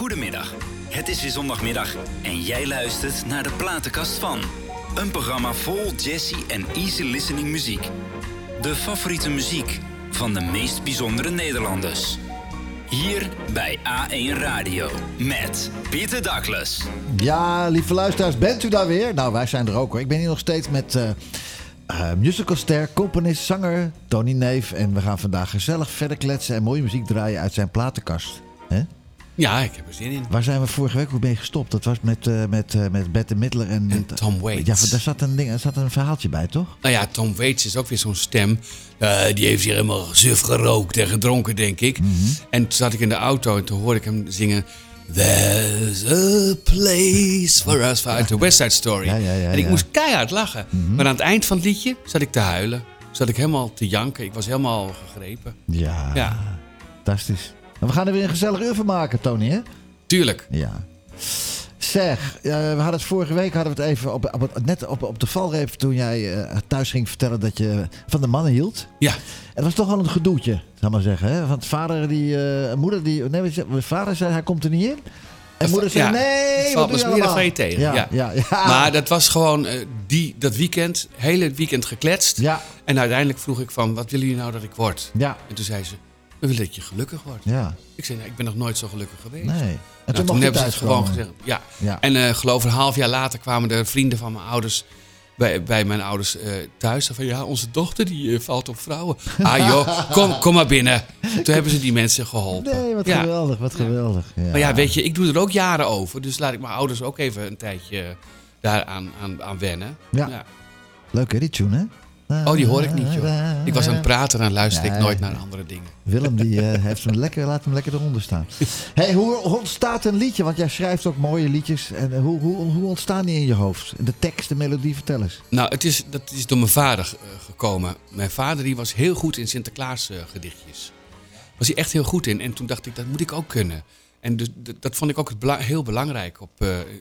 Goedemiddag. Het is weer zondagmiddag en jij luistert naar de platenkast van. Een programma vol jazzy en easy listening muziek. De favoriete muziek van de meest bijzondere Nederlanders. Hier bij A1 Radio met Pieter Douglas. Ja, lieve luisteraars, bent u daar weer? Nou, wij zijn er ook hoor. Ik ben hier nog steeds met uh, uh, musicalster, componist, zanger Tony Neef. En we gaan vandaag gezellig verder kletsen en mooie muziek draaien uit zijn platenkast. Hè? Ja, ik heb er zin in. Waar zijn we vorige week ook mee gestopt? Dat was met, uh, met, uh, met Bette Midler en, en Tom Waits. Ja, daar zat, een ding, er zat een verhaaltje bij, toch? Nou ja, Tom Waits is ook weer zo'n stem. Uh, die heeft hier helemaal suf gerookt en gedronken, denk ik. Mm -hmm. En toen zat ik in de auto en toen hoorde ik hem zingen... There's a place for us uit de West Side Story. Ja, ja, ja, en ik moest keihard lachen. Mm -hmm. Maar aan het eind van het liedje zat ik te huilen. Zat ik helemaal te janken. Ik was helemaal gegrepen. Ja, ja. fantastisch. En we gaan er weer een gezellig uur van maken, Tony, hè? Tuurlijk. Ja. Zeg, uh, we hadden het vorige week hadden we het even op, op, net op, op de valreep toen jij uh, thuis ging vertellen dat je van de mannen hield. Ja. Het was toch wel een gedoetje, zal maar zeggen. Hè? Want vader die, uh, moeder die, nee, vader zei hij komt er niet in. En moeder zei, ja, nee, me smerig van je tegen. Ja, ja. Ja, ja. Maar dat was gewoon uh, die, dat weekend, hele weekend gekletst. Ja. En uiteindelijk vroeg ik van, wat willen jullie nou dat ik word? Ja. En toen zei ze, we willen dat je gelukkig wordt. Ja. Ik zei, nou, ik ben nog nooit zo gelukkig geweest. Nee. En nou, toen, toen hebben ze het gewoon gezegd. Ja. Ja. En uh, geloof een half jaar later kwamen de vrienden van mijn ouders bij, bij mijn ouders uh, thuis. Van ja, onze dochter die uh, valt op vrouwen. Ah joh, kom, kom maar binnen. Toen hebben ze die mensen geholpen. Nee, wat ja. geweldig, wat geweldig. Ja. Maar ja, weet je, ik doe er ook jaren over. Dus laat ik mijn ouders ook even een tijdje daaraan aan, aan wennen. Ja. ja. Leuk hè, die tune hè? Oh, die hoor ik niet, joh. Ik was aan het praten en luister nee, ik nooit naar andere dingen. Willem, die uh, heeft hem lekker, laat hem lekker eronder staan. hey, hoe ontstaat een liedje? Want jij schrijft ook mooie liedjes. En uh, hoe, hoe, hoe ontstaan die in je hoofd? De tekst, de melodie, vertel eens. Nou, het is, dat is door mijn vader uh, gekomen. Mijn vader die was heel goed in Sinterklaas gedichtjes. Was hij echt heel goed in. En toen dacht ik, dat moet ik ook kunnen. En dus, dat vond ik ook heel belangrijk. Op,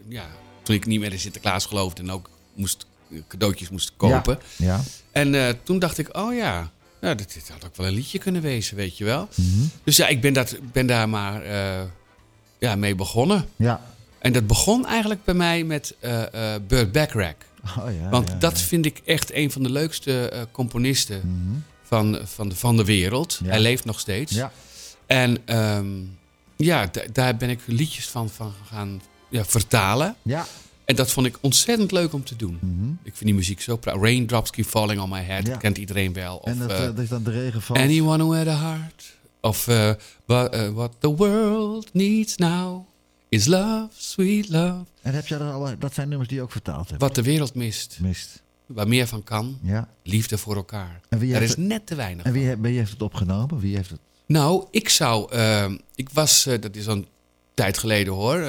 ja, toen ik niet meer in Sinterklaas geloofde en ook moest cadeautjes moest kopen. Ja, ja. En uh, toen dacht ik, oh ja, nou, dit, dit, had ook wel een liedje kunnen wezen, weet je wel. Mm -hmm. Dus ja, ik ben, dat, ben daar maar uh, ja, mee begonnen. Ja. En dat begon eigenlijk bij mij met uh, Burt Bacharach. Oh, ja, Want ja, dat ja. vind ik echt een van de leukste componisten mm -hmm. van, van, de, van de wereld. Hij leeft nog steeds. Ja. En um, ja, daar ben ik liedjes van, van gaan ja, vertalen. Ja. En dat vond ik ontzettend leuk om te doen. Mm -hmm. Ik vind die muziek zo prachtig. Raindrops keep falling on my head. Ja. Dat kent iedereen wel. Of, en dat, uh, dat is dan de regen van... Anyone who had a heart. Of uh, but, uh, What the world needs now is love, sweet love. En heb jij dat al... Dat zijn nummers die je ook vertaald hebt. Wat de wereld mist. Mist. Waar meer van kan. Ja. Liefde voor elkaar. En wie er is het... net te weinig En wie, heeft het opgenomen? Wie heeft het... Nou, ik zou... Uh, ik was... dat is al een tijd geleden hoor.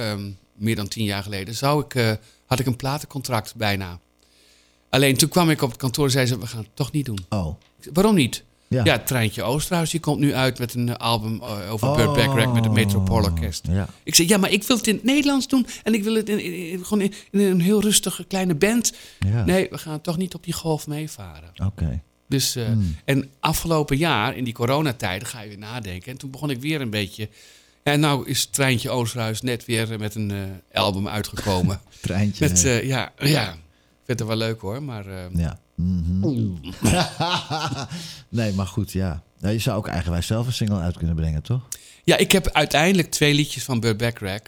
Meer dan tien jaar geleden. Zou ik... uh, had ik een platencontract bijna. Alleen toen kwam ik op het kantoor en zei ze, we gaan het toch niet doen. Oh. Waarom niet? Ja, ja Treintje Oosterhuis, die komt nu uit met een album over oh. Burt Bacharach met het Metropoolorkest. Ja. Ik zei, ja, maar ik wil het in het Nederlands doen en ik wil het in, in, in, gewoon in, in, een heel rustige kleine band. Ja. Nee, we gaan toch niet op die golf meevaren. Oké. Okay. Dus, uh, Hmm. en afgelopen jaar, in die coronatijden, ga je weer nadenken. En toen begon ik weer een beetje... En nou is Treintje Oosterhuis net weer met een uh, album uitgekomen. Treintje. Met, uh, ja, ja, ik vind het wel leuk hoor, maar... Uh, ja. Mm -hmm. nee, maar goed, ja. Nou, je zou ook eigenwijs zelf een single uit kunnen brengen, toch? Ja, ik heb uiteindelijk twee liedjes van Burt Bacharach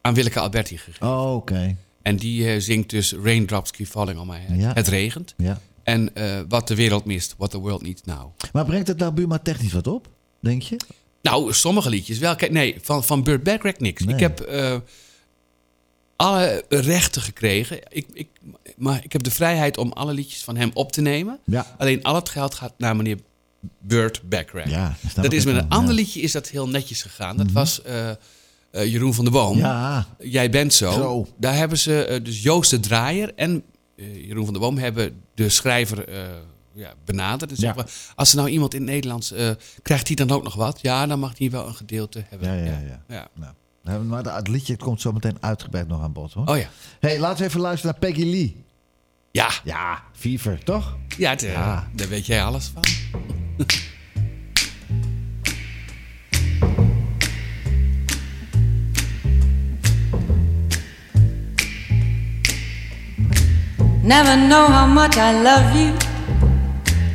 aan Willeke Alberti gegeven. Oh, oké. Okay. En die zingt dus Raindrops Keep Falling on My Head. Ja. Het regent. Ja. En wat de wereld mist, what the world needs now. Maar brengt het nou Buma technisch wat op, denk je? Nou, sommige liedjes wel. Kijk, nee, van, van Burt Bacharach niks. Nee. Ik heb uh, alle rechten gekregen. Ik, ik, maar ik heb de vrijheid om alle liedjes van hem op te nemen. Ja. Alleen al het geld gaat naar meneer Burt Bacharach. Ja, dat is met een ander liedje is dat heel netjes gegaan. Dat mm -hmm. was uh, uh, Jeroen van der Boom. Ja. Jij bent zo. zo. Daar hebben ze uh, dus Joost de Draaier en uh, Jeroen van der Boom hebben de schrijver ja, benaderd. Als er nou iemand in het Nederlands, eh, krijgt hij dan ook nog wat? Ja, dan mag hij wel een gedeelte hebben. Ja, ja, ja. Nou. nou, maar het liedje komt zo meteen uitgebreid nog aan bod, hoor. Oh ja. hey, laten we even luisteren naar Peggy Lee. Ja. Ja, Fever, toch? Ja, eh, ja, daar weet jij alles van. Never know how much I love you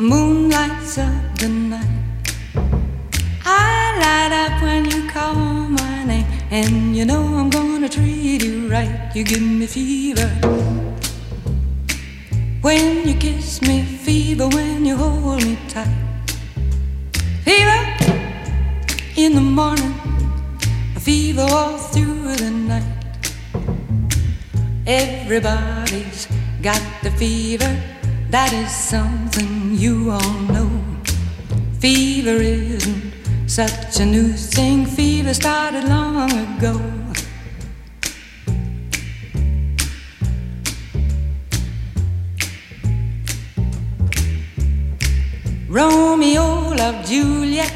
moon lights up the night. I light up when you call my name, and you know I'm gonna treat you right. You give me fever. When you kiss me, fever when you hold me tight. Fever in the morning, fever all through the night. Everybody's got the fever, that is something you all know. Fever isn't such a new thing, fever started long ago. Romeo loved Juliet,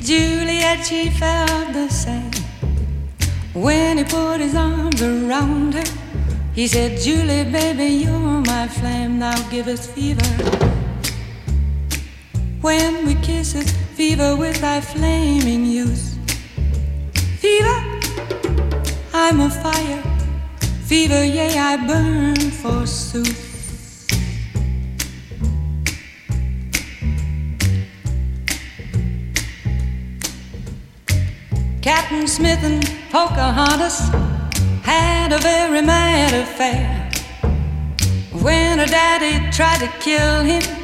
Juliet, she felt the same. When he put his arms around her, he said, Julie, baby, you're my flame, now give us fever. When we kiss it, fever with thy flaming youth. Fever, I'm a fire. Fever, yea, I burn forsooth. Captain Smith and Pocahontas had a very mad affair. When her daddy tried to kill him,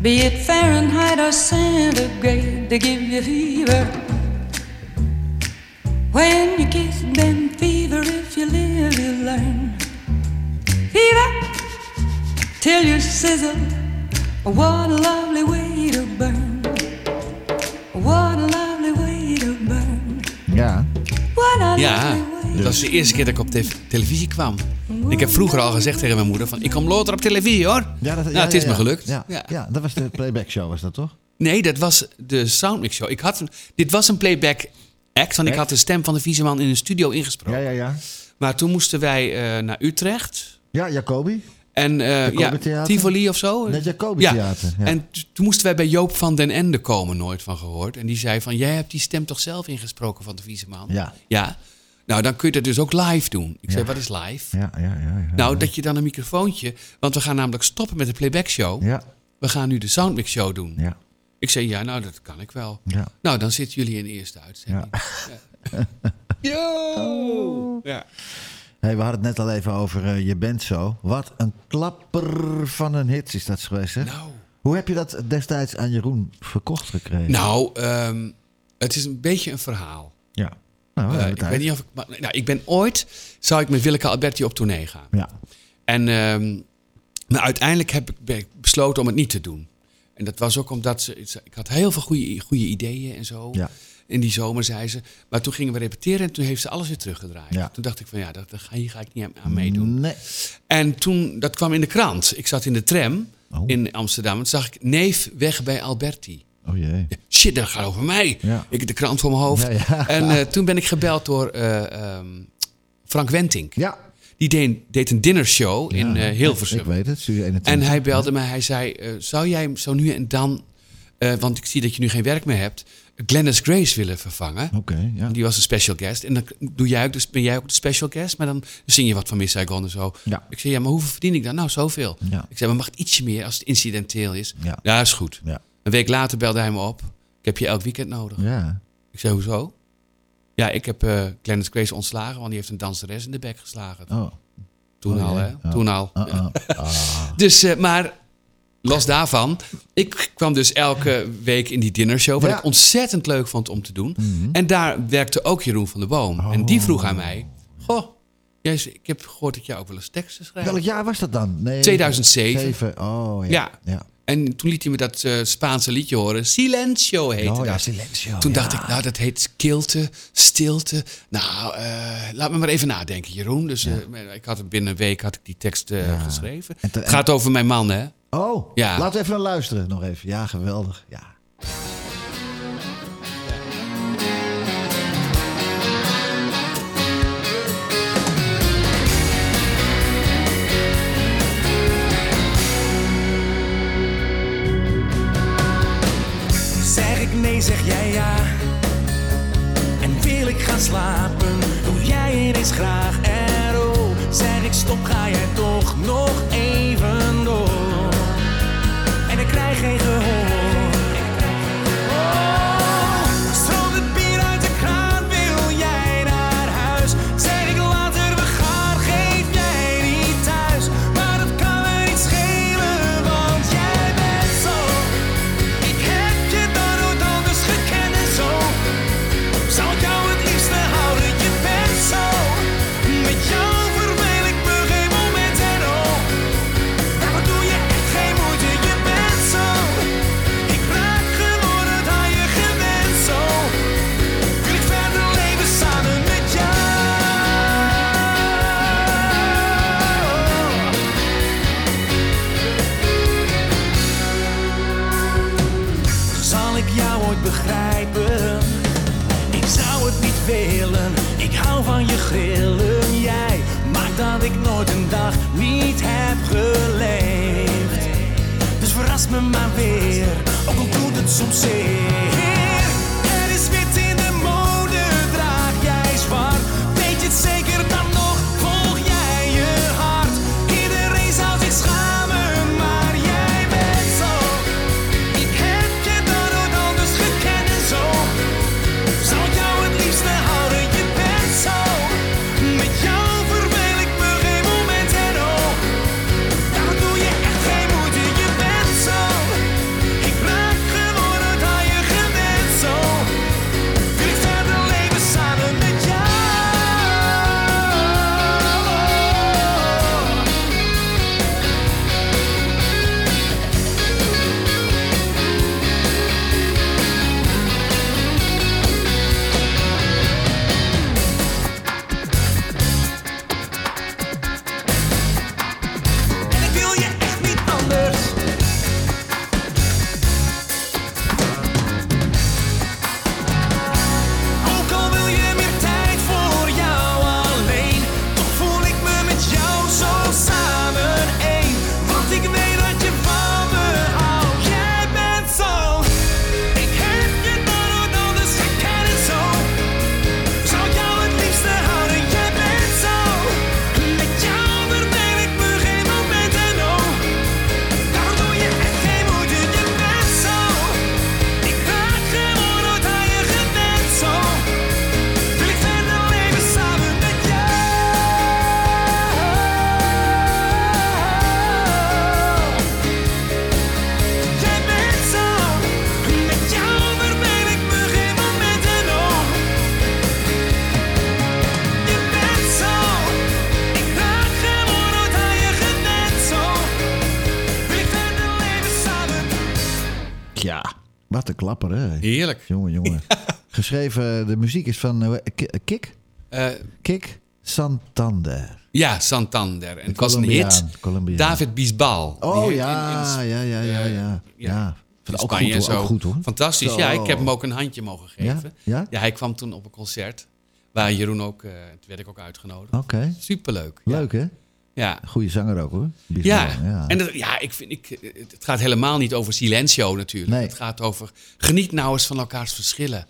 be it Fahrenheit or centigrade, they give you fever. When you kiss them, fever, if you live, you learn. Fever, till you sizzle. What a lovely way to burn. What a lovely way to burn. Ja. What a Ja, lovely way. Dat was de eerste keer dat ik op te- televisie kwam. Ik heb vroeger al gezegd tegen mijn moeder van... ik kom later op televisie hoor. Ja, dat, nou, het is ja, me gelukt. Ja, Ja. dat was de playback show, was dat toch? Nee, dat was de Soundmix Show. Ik had, dit was een playback act, want ik had de stem van de Vieseman in een studio ingesproken. Ja, ja, ja. Maar toen moesten wij eh, naar Utrecht. Ja, Jacobi. En Jacobi ja? Tivoli of zo. Net Jacobi Ja. Theater. Ja. En toen moesten wij bij Joop van den Ende komen, nooit van gehoord. En die zei van, jij hebt die stem toch zelf ingesproken van de Vieseman? Ja. Ja. Nou, dan kun je dat dus ook live doen. Ik zei, wat is live? Ja, ja, ja. ja, Nou, dat je dan een microfoontje... Want we gaan namelijk stoppen met de playback show. Ja, We gaan nu de Soundmix Show doen. ja, Ik zei, ja, nou, dat kan ik wel. ja. Nou, dan zitten jullie in de eerste uitzending. Ja. Yo! Ja. Hey, we hadden het net al even over eh, Je bent zo. Wat een klapper van een hit is dat geweest, hè? Nou, Hoe heb je dat destijds aan Jeroen verkocht gekregen? nou ehm, het is een beetje een verhaal. Ja. Nou, Eh, ik weet niet of ik... maar- nou, ik ben ooit... Zou ik met Willeke Alberti op tournee gaan. Ja. En, ehm, maar uiteindelijk heb ik besloten om het niet te doen. En dat was ook omdat ze... Ik had heel veel goede, goede ideeën en zo. Ja. In die zomer, zei ze. Maar toen gingen we repeteren en toen heeft ze alles weer teruggedraaid. Ja. Toen dacht ik van ja, dat, dat ga, hier ga ik niet aan- aan meedoen. Nee. En toen, dat kwam in de krant. Ik zat in de tram Oh. in Amsterdam. En toen zag ik neef weg bij Alberti. Oh jee. Shit, dat gaat over mij. Ja. Ik heb de krant voor mijn hoofd. Ja. En eh, toen ben ik gebeld door eh, ehm, Frank Wentink. Ja. Die deed, deed een dinnershow in eh, Hilversum. Ik weet het, Studio 21. En hij belde mij. Hij zei, zou jij zo nu en dan... want ik zie dat je nu geen werk meer hebt... Glennis Grace willen vervangen. Oké, ja. Die was een special guest. En dan doe jij ook, dus ben jij ook de special guest. Maar dan zing je wat van Miss Saigon en zo. Ja. Ik zei, ja, maar hoeveel verdien ik dan? Nou, zoveel. Ja. Ik zei, maar mag het ietsje meer als het incidenteel is? Ja. Ja, is goed. Ja. Een week later belde hij me op. Ik heb je elk weekend nodig. Ja. Ik zei, hoezo? Ja, ik heb eh Glennis Grace ontslagen, want die heeft een danseres in de bek geslagen. Oh. Toen Oh, al, hè? Oh. Toen al. Uh-uh. Ah. Dus, eh, maar los daarvan. Ik kwam dus elke week in die dinnershow. Wat Ja. ik ontzettend leuk vond om te doen. En daar werkte ook Jeroen van der Boom. En die vroeg aan mij... Goh, jij, ik heb gehoord dat jij ook wel eens teksten schrijft. Welk jaar was dat dan? Nee, 2007. Zeven. Oh ja. Ja. ja. En toen liet hij me dat eh, Spaanse liedje horen. Silencio heette Oh ja, dat. Silencio. Toen ja. dacht ik, nou, dat heet stilte, stilte. Nou, eh, laat me maar even nadenken, Jeroen. Dus eh, ik had binnen een week had ik die tekst geschreven. Te- het gaat over mijn man, hè? Oh, Ja. laten we even naar luisteren nog even. Ja, geweldig. Ja. Geschreven, de muziek is van eh, Ki- Kik? Eh, Kik Santander. ja, Santander. En het was een hit. David Bisbal. Oh ja, ja, ja, ja, ja. Ja, ook Spanje goed, hoor, zo. ook goed hoor. Fantastisch. Zo. Ja, ik heb hem ook een handje mogen geven. Ja? Ja? hij kwam toen op een concert. Waar Jeroen ook, toen werd ik ook uitgenodigd. Oké, Superleuk. leuk hè? Ja. Goeie zanger ook hoor. Ja, ja. en dat, ja, ik vind, ik, het gaat helemaal niet over silencio natuurlijk. Nee. Het gaat over geniet nou eens van elkaars verschillen.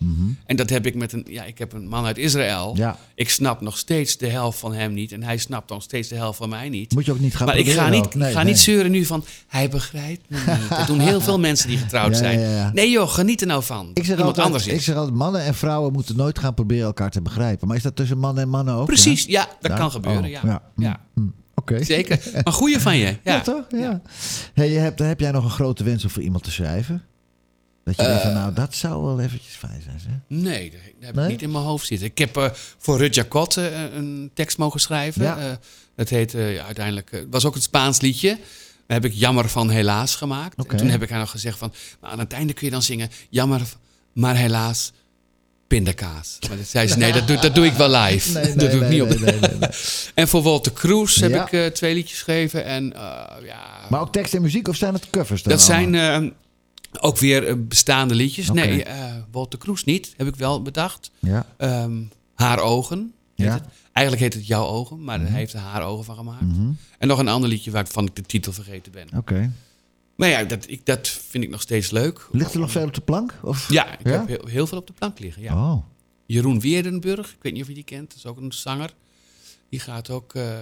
En dat heb ik met een, ja, ik heb een man uit Israël. Mhm. Ja. Ik snap nog steeds de helft van hem niet en hij snapt nog steeds de helft van mij niet. Moet je ook niet gaan maar ik ga, niet. Nee, ga nee. niet zeuren nu van hij begrijpt me niet. Dat doen heel veel mensen die getrouwd Ja, zijn. Nee joh, geniet er nou van. Ik zeg, Iemand altijd, anders is. ik zeg altijd, mannen en vrouwen moeten nooit gaan proberen elkaar te begrijpen. Maar is dat tussen mannen en mannen ook? Precies, ja, dat kan gebeuren. Oh, ja. ja. Ja. Hm. Zeker. Maar goeie van je. Ja, Ja, toch? Ja. Hey, je hebt, heb jij nog een grote wens om voor iemand te schrijven? Dat je denkt van, nou, dat zou wel eventjes fijn zijn, zeg. Nee, dat heb Nee? ik niet in mijn hoofd zitten. Ik heb eh, voor Rut Jacot eh, een tekst mogen schrijven. Ja. Eh, dat heet eh, ja, uiteindelijk... Het was ook een Spaans liedje. Daar heb ik Jammer van Helaas gemaakt. En toen heb ik haar nog gezegd van... Maar aan het einde kun je dan zingen... Jammer, maar helaas, pindakaas. Maar dat zei ze, nee, dat doe, dat doe ik wel live. Nee, nee, dat doe ik niet op. En voor Walter Cruz heb Ja. ik eh, twee liedjes geschreven. En eh, ja... Maar ook tekst en muziek of zijn het covers dan Dat zijn eh, ook weer bestaande liedjes. Nee, Walter Cruz niet, heb ik wel bedacht. Ja, Ehm, haar ogen. Ja. het. Eigenlijk heet het Jouw Ogen, maar hij heeft er haar ogen van gemaakt. mhm. En nog een ander liedje waarvan ik de titel vergeten ben. oké. Maar ja, dat, ik, dat vind ik nog steeds leuk. Ligt er nog veel op de plank? Of? Ja, ik Ja? heb heel, heel veel op de plank liggen. Ja. Oh, Jeroen Weerdenburg, ik weet niet of je die kent, dat is ook een zanger. Die gaat ook eh,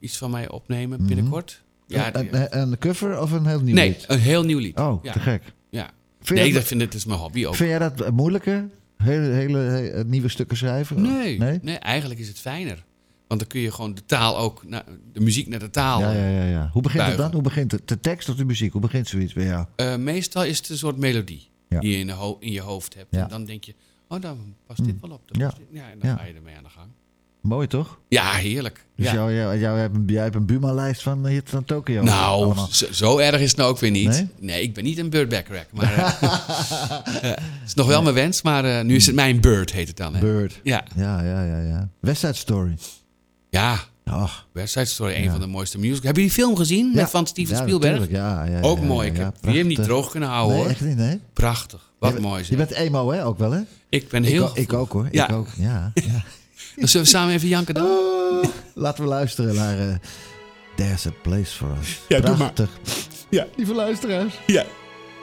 iets van mij opnemen binnenkort. Ja, die- een, cover of een heel nieuw nee, lied? een heel nieuw lied. Oh, ja. te gek. Ja. Vind, Nee, dat vind ik, dat is mijn hobby ook. vind jij dat moeilijker? Hele, hele, he- nieuwe stukken schrijven? Nee, Nee? nee? eigenlijk is het fijner. Want dan kun je gewoon de taal ook, naar, de muziek naar de taal. Ja, ja, ja, ja. Hoe begint het dan? Hoe begint het? De tekst of de muziek? Hoe begint zoiets bij jou? Eh, meestal is het een soort melodie Ja. die je in, de in je hoofd hebt. En dan denk je, oh, dan past dit wel op. dan Ja. en dan ga je ermee aan de gang. Mooi toch? Ja, heerlijk. Dus ja. jou, jou, jou hebt een, jij hebt een Buma-lijst van Hit van Tokyo. nou, zo, zo erg is het nou ook weer niet. Nee? Nee, ik ben niet een bird backrack. Maar eh, eh, het is nog wel mijn wens, maar eh, nu is het mijn bird, heet het dan. Hè? Bird. Ja, Ja, ja, ja, ja. West Side Story. Ja. Side Story, een Ja. van de mooiste musicals. Heb je die film gezien met van Steven ja, Spielberg? Ja, ja, Ook mooi. ik heb weer hem niet droog kunnen houden Nee, hoor. echt niet, nee. Prachtig. Wat je, mooi Je bent emo, hè? Ook wel, hè? Ik ben Ik, heel... ook- ik ook, hoor. Ja. Ik ook, ja. ja. Dan zullen we samen even janken dan? Oh, laten we luisteren naar eh, There's a Place for Us. Ja, doe maar. Prachtig. Ja. Lieve luisteraars. Ja.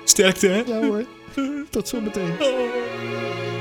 Sterkte hè? Ja hoor. Tot zometeen. a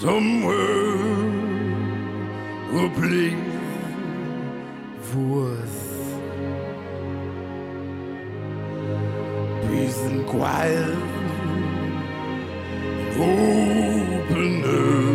Somewhere, a place us. Peace and quiet, and open air.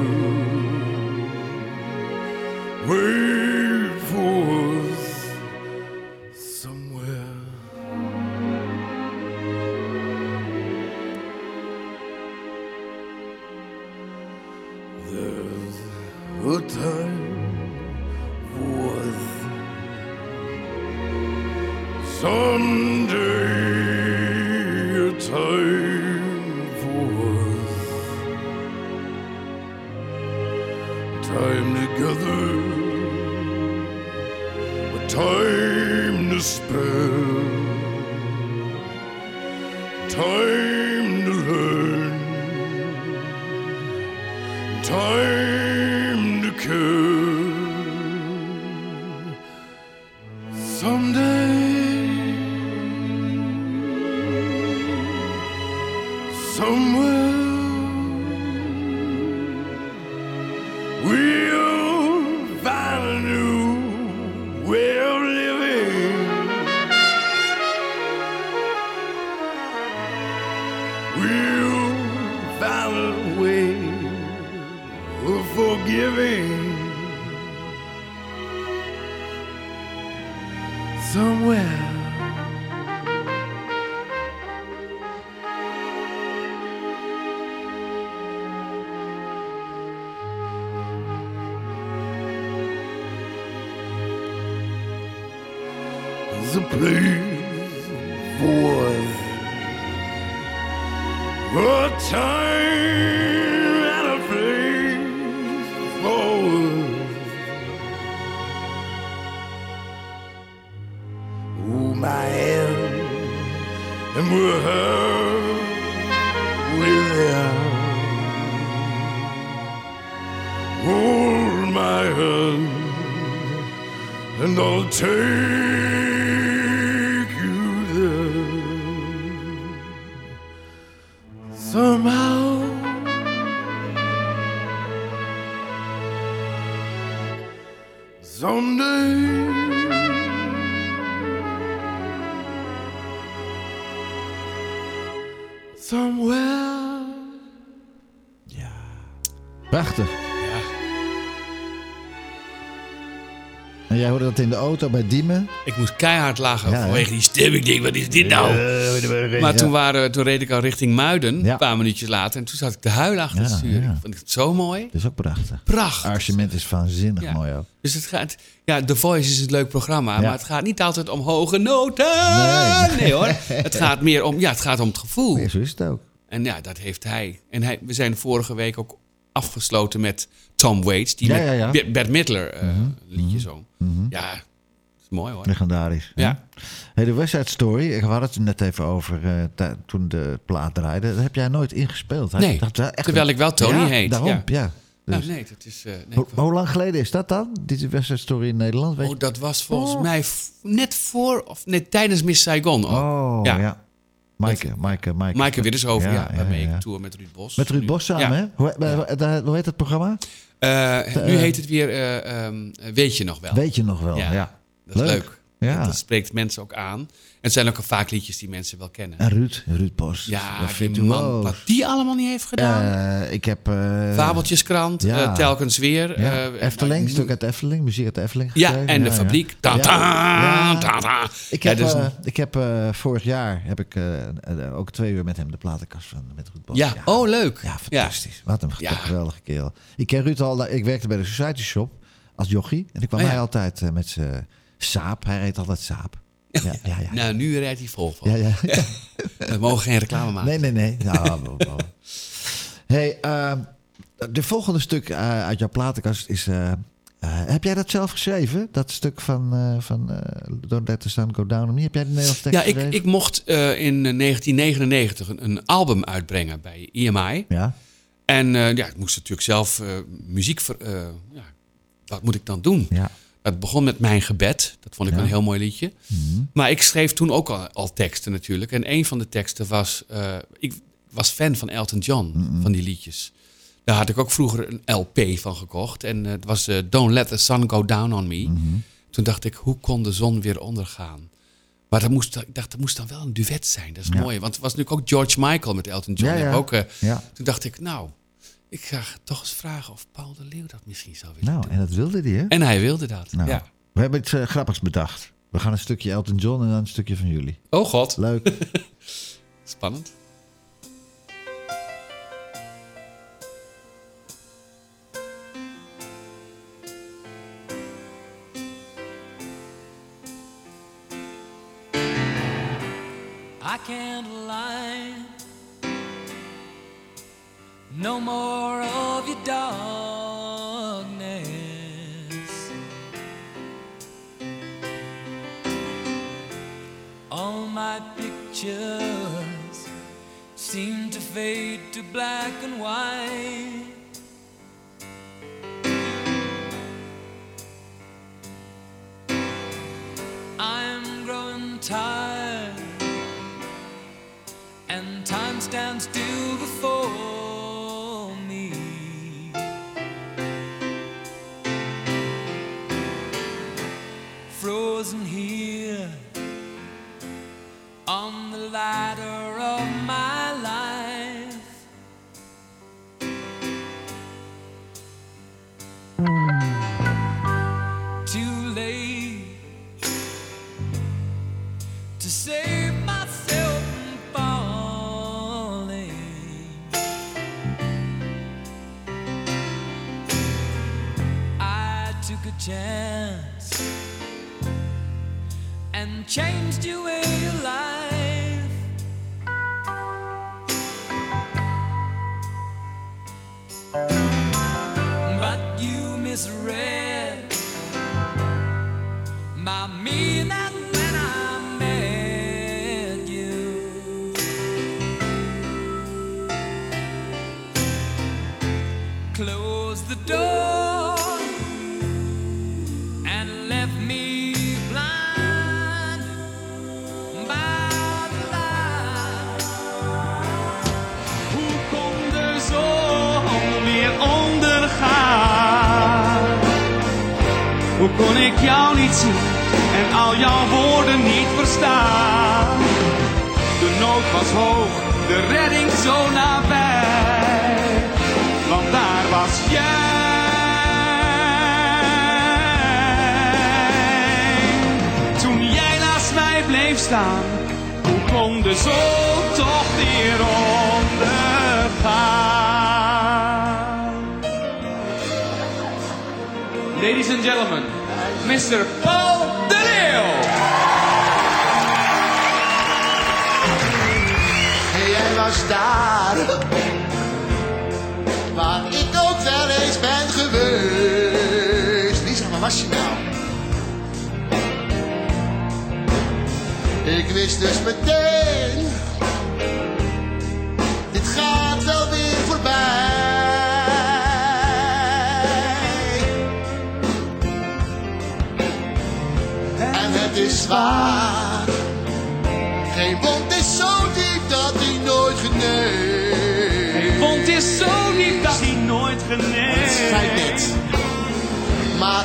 There's a place for In de auto bij Diemen. Ik moest keihard lachen Ja, vanwege die stem. Ik denk, wat is dit nou? Maar toen, waren, toen reed ik al richting Muiden, een paar minuutjes later. En toen zat ik te huilen achter het stuur. Ik vond het zo mooi. Dat is ook prachtig. Prachtig. Arrangement is waanzinnig mooi ook. Dus het gaat... Ja, The Voice is een leuk programma. Maar het gaat niet altijd om hoge noten. Nee. Nee, hoor. Het gaat meer om... Ja, het gaat om het gevoel. Ja, zo is het ook. En ja, dat heeft hij. En hij, we zijn vorige week ook afgesloten met Tom Waits. Die Ja, met ja, ja. Bert- Midler eh, liedje zong. Ja, dat is mooi hoor. Legendarisch. Ja. Hey, de West Side Story, we hadden het er net even over ta- toen de plaat draaide. Dat heb jij nooit ingespeeld. Nee, dat echt terwijl ik wel Tony ja, heet, Daarom, ja. ja. Nou, Dus- nee, dat is... eh, nee, Hoe, hoe lang geleden is dat dan? Dit Side Story in Nederland? Weet oh, dat was volgens mij f- net voor... Of net tijdens Miss Saigon. ook. Oh, ja. ja. Maaike, Maaike, Maaike. Maaike Widdershoven, ja, Ja, waarmee ik tour met Ruud Bos. Met Ruud. Bos samen, hè? Hoe, eh, hoe heet het programma? Eh, nu heet het weer eh, ehm, Weet je nog wel. Weet je nog wel, ja. Ja. Dat is leuk. Ja. Dat spreekt mensen ook aan. Het zijn ook vaak liedjes die mensen wel kennen. En Ruud, Ruud Bos. Ja, die man, wat die allemaal niet heeft gedaan. Eh, ik heb... eh, Fabeltjeskrant, ja. eh, telkens weer. ja, Efteling, nou, stuk uit Efteling, muziek uit Efteling Ja, geschreven. en de fabriek. Ta Ja. ta, ta ta. Ik heb, dus- ik heb vorig jaar heb ik, ook twee uur met hem de platenkast van met Ruud Bos. ja, oh leuk. Ja, fantastisch. Wat een geweldige kerel. Ik ken Ruud al, ik werkte bij de Society Shop als jochie. En ik kwam Oh, hij altijd met zijn saap. Hij reed altijd saap. Ja, ja, ja. Nou, nu rijdt hij vol van. ja, ja. We mogen geen reclame maken. Nee, nee, nee. Nou, hey, ehm, de volgende stuk eh, uit jouw platenkast is... eh, eh, heb jij dat zelf geschreven? Dat stuk van, van Don't Let the Sun Go Down on Me? Heb jij de Nederlandse tekst Ja, ik, ik mocht in eh, 1999 een, een album uitbrengen bij EMI. Ja, En ja, ik moest natuurlijk zelf muziek... Ver, wat moet ik dan doen? ja. Het begon met Mijn Gebed. Dat vond ik Ja. een heel mooi liedje. Maar ik schreef toen ook al, al teksten natuurlijk. En een van de teksten was... eh, ik was fan van Elton John, van die liedjes. Daar had ik ook vroeger een LP van gekocht. En eh, het was eh, Don't Let the Sun Go Down on Me. Toen dacht ik, hoe kon de zon weer ondergaan? Maar dat moest, ik dacht, dat moest dan wel een duet zijn. Dat is Ja. mooi. Want het was natuurlijk ook George Michael met Elton John. Ja, Ook. Toen dacht ik, nou... Ik ga toch eens vragen of Paul de Leeuw dat misschien zou willen Nou, doen. en dat wilde hij, hè? En hij wilde dat. Nou, Ja. We hebben iets eh, grappigs bedacht. We gaan een stukje Elton John en dan een stukje van jullie. Oh god. Leuk. Spannend.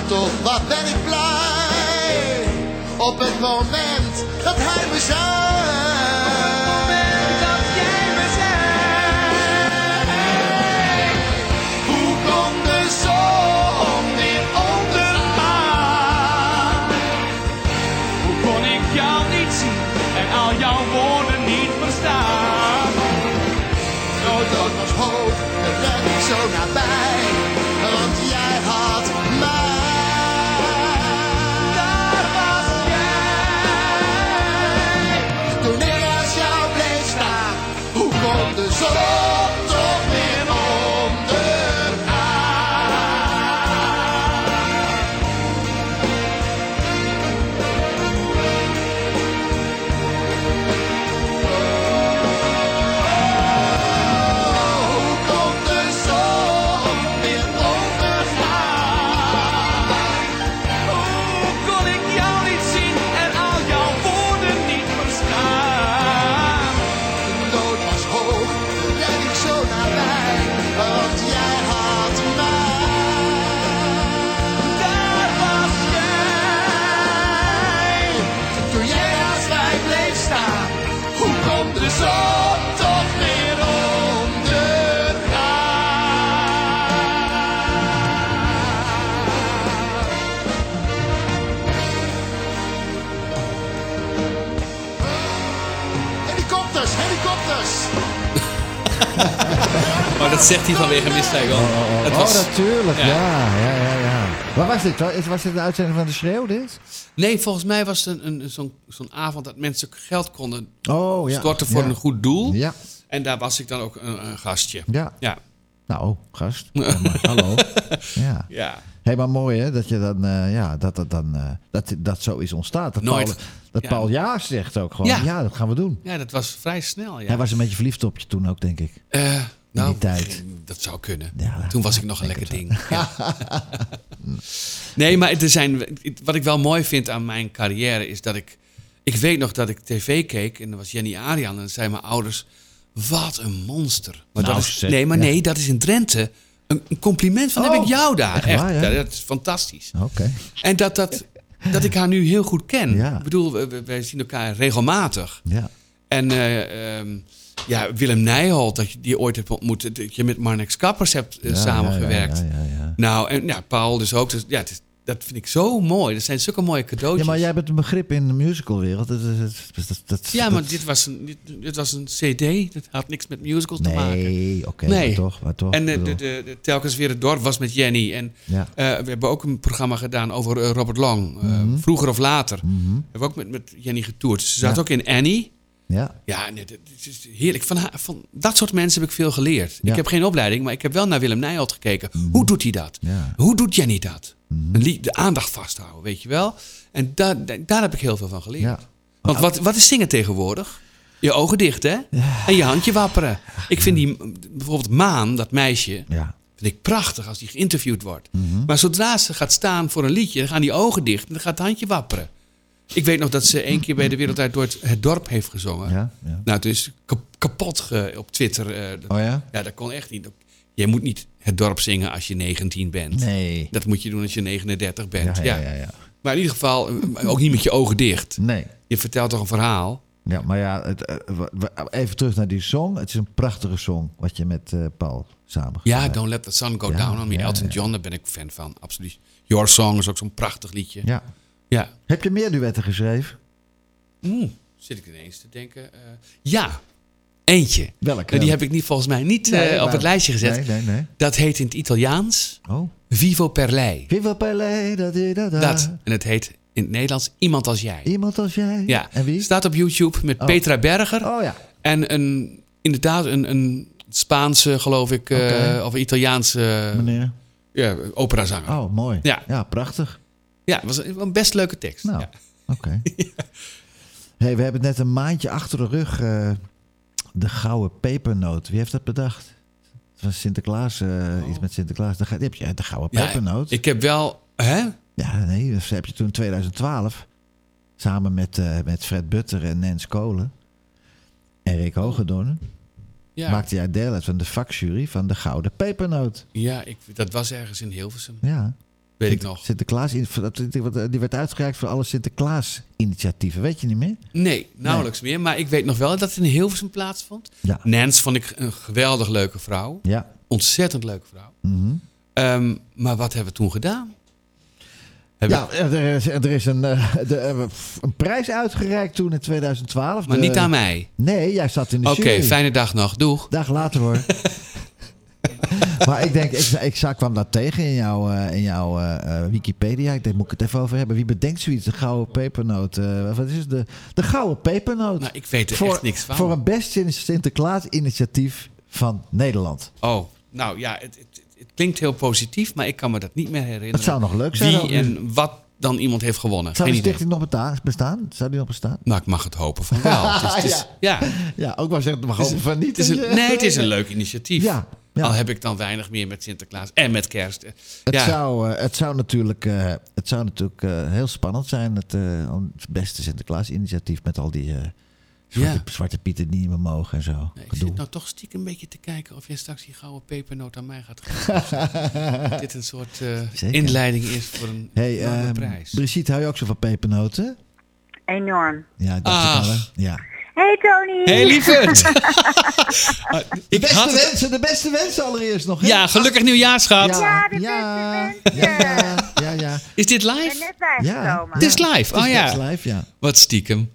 Toch, wat ben ik blij. Op het moment dat hij me zei. Dat zegt hij vanwege Miss Saigon. Het Oh, was, natuurlijk. ja. Ja, ja, ja, ja. Waar was dit? Was dit een uitzending van de Schreeuw, dit? nee, volgens mij was het een, een, zo'n zo'n avond dat mensen geld konden Oh, ja. storten voor een goed doel. Ja, En daar was ik dan ook een, een gastje. ja. Ja. Nou, gast. Ja, maar hallo. Ja. ja. Hé, maar mooi hè, dat je dan, eh, ja, dat dat dan, eh, dat, dat zoiets ontstaat. Dat Nooit. Paul, dat Ja. Paul ja zegt ook gewoon, ja. Ja. dat gaan we doen. Ja, dat was vrij snel. Ja. Hij was een beetje verliefd op je toen ook, denk ik. Eh, nou, die tijd. Dat zou kunnen. Ja, Toen was ik nog een lekker ding. Ja. nee, maar er zijn, wat ik wel mooi vind aan mijn carrière is dat ik... Ik weet nog dat ik tv keek en er was Jenny Arian en dan zeiden mijn ouders... Wat een monster. Maar Nou, dat is, nee, maar nee, dat is in Drenthe een, een compliment van Oh, heb ik jou daar. echt waar, ja? Ja, dat is fantastisch. Oké. En dat, dat, dat ik haar nu heel goed ken. Ja. Ik bedoel, wij zien elkaar regelmatig. Ja. En eh, ehm, ja, Willem Nijholt, dat je die ooit hebt ontmoet, dat je met Marnix Kappers hebt eh, Ja, samengewerkt. Ja. Nou, en ja, Paul dus ook. Dus, ja, het is, dat vind ik zo mooi. Dat zijn zulke mooie cadeautjes. Ja, maar jij bent een begrip in de musicalwereld. Dat, dat, dat, Ja, maar dit was, een, dit, dit was een cd. Dat had niks met musicals te maken. Nee, oké, maar toch, maar toch. En eh, de, de, de, telkens weer het dorp was met Jenny. En Ja. eh, we hebben ook een programma gedaan over Robert Long. Mhm. Vroeger of later. We hebben ook met, met Jenny getoerd. Ze zat Ja. ook in Annie. Ja, Ja, nee, het is heerlijk. Van, van dat soort mensen heb ik veel geleerd. Ja. Mhm. Ik heb geen opleiding, maar ik heb wel naar Willem Nijholt gekeken. Hoe doet hij dat? Ja. Mhm. Hoe doet Jenny dat? Lied- de aandacht vasthouden, weet je wel? En daar, daar, heb ik heel veel van geleerd. Ja. Want wat, wat is zingen tegenwoordig? Je ogen dicht, hè? En je handje wapperen. Ik vind die, bijvoorbeeld Maan, dat meisje, ja. vind ik prachtig als die geïnterviewd wordt. Mhm. Maar zodra ze gaat staan voor een liedje, dan gaan die ogen dicht en dan gaat het handje wapperen. Ik weet nog dat ze één keer bij de Wereldwijd door het, het dorp heeft gezongen. Ja, ja. Nou, het is kap- kapot ge- op Twitter. dat- Oh ja? Ja, dat kon echt niet. jij moet niet het dorp zingen als je 19 bent. Nee. Dat moet je doen als je 39 bent. Ja, Ja, ja. Maar in ieder geval, eh, ook niet met je ogen dicht. Nee. Je vertelt toch een verhaal? Ja, maar ja, het, eh, even terug naar die song. Het is een prachtige song wat je met Paul samen Ja, Don't Let the Sun Go Down on Me. Elton. John, daar ben ik fan van. Absoluut. Your Song is ook zo'n prachtig liedje. Ja. Ja. Heb je meer duetten geschreven? Oeh, zit ik ineens te denken. eh, ja, eentje. Welke? Maar die heb ik niet, volgens mij niet Nee, eh, op maar- het lijstje gezet. Nee, nee, nee. Dat heet in het Italiaans Oh. Vivo per lei. Viva Pelle, da, di, da, da. Dat. En het heet in het Nederlands Iemand als jij. Iemand als jij? Ja. En wie? Staat op YouTube met Oh. Petra Berger. Oh ja. En een, inderdaad een, een Spaanse, geloof ik, eh, of Italiaanse Meneer. ja, operazanger. Oh, mooi. Ja. Ja, prachtig. Ja, het was een, best leuke tekst. Nou, Ja. oké. hey, we hebben net een maandje achter de rug eh, de gouden pepernoot. Wie heeft dat bedacht? Het was Sinterklaas, eh, iets met Sinterklaas. De, heb je, de gouden Oh. Ja, pepernoot. ik heb wel... Hè? Ja, nee, dat heb je toen in 2012. Samen met, eh, met Fred Butter en Nens Kolen. En Rick Hogedorn. Ja, Maakte jij deel uit van de vakjury van de Gouden Pepernoot. ja ik, dat was ergens in Hilversum. Ja. Weet ik nog. Sinterklaas, dat- die werd uitgereikt voor alle Sinterklaas-initiatieven. Weet je niet meer? Nee, nauwelijks meer. Maar ik weet nog wel dat het in Hilversum plaatsvond. Ja. Nance vond ik een geweldig leuke vrouw. Ja. Ontzettend leuke vrouw. Mhm. Ehm, maar wat hebben we toen gedaan? Ja, er is, er is een, eh, de, eh, een prijs uitgereikt toen in 2012. maar De- niet aan mij. Nee, jij zat in de Oké, fijne dag nog. Doeg. Dag later hoor. maar ik denk, ik, ik zag, kwam dat tegen in jouw, eh, in jouw eh, eh, Wikipedia. Ik denk, moet ik het even over hebben? Wie bedenkt zoiets? De gouden pepernoot. wat is het? De, de gouden pepernoot. Nou, ik weet er voor, echt niks van. Voor een best Sinterklaas-initiatief van Nederland. Oh, nou ja, het, het, het klinkt heel positief, maar ik kan me dat niet meer herinneren. Dat zou nog leuk zijn. Wie en wat dan iemand heeft gewonnen. Zou idee. stichting nog bestaan? Zou die nog bestaan? Nou, ik mag het hopen van wel. Het is, het is- ja. Ja, ook maar zeggen, we hopen van niet. Het is een, nee, het is een leuk initiatief. Ja, ja. Al heb ik dan weinig meer met Sinterklaas en met kerst. Het, ja. zou, eh, het zou natuurlijk, eh, het zou natuurlijk eh, heel spannend zijn. Het, eh, het beste Sinterklaas-initiatief met al die eh, zwarte, Ja. zwarte pieten die niet meer mogen en zo. Nee, ik Gedoe. zit nou toch stiekem een beetje te kijken of jij straks die gouden pepernoot aan mij gaat geven. Dat dit een soort eh, inleiding is voor een Hey, enorme ehm, prijs. Brigitte, hou je ook zo van pepernoten? Enorm. Ja, dat al, hè? Ja. Hey Tony! Hey lieverd! De ik beste had wensen, de beste wensen allereerst nog. hè? Ja, gelukkig nieuwjaarsschat. Ja, de ja, beste ja, wensen. ja, ja, ja. Is dit Ik ben live? net Ja. bijgekomen. Het is live. Oh Het is ja. live, ja. Wat stiekem.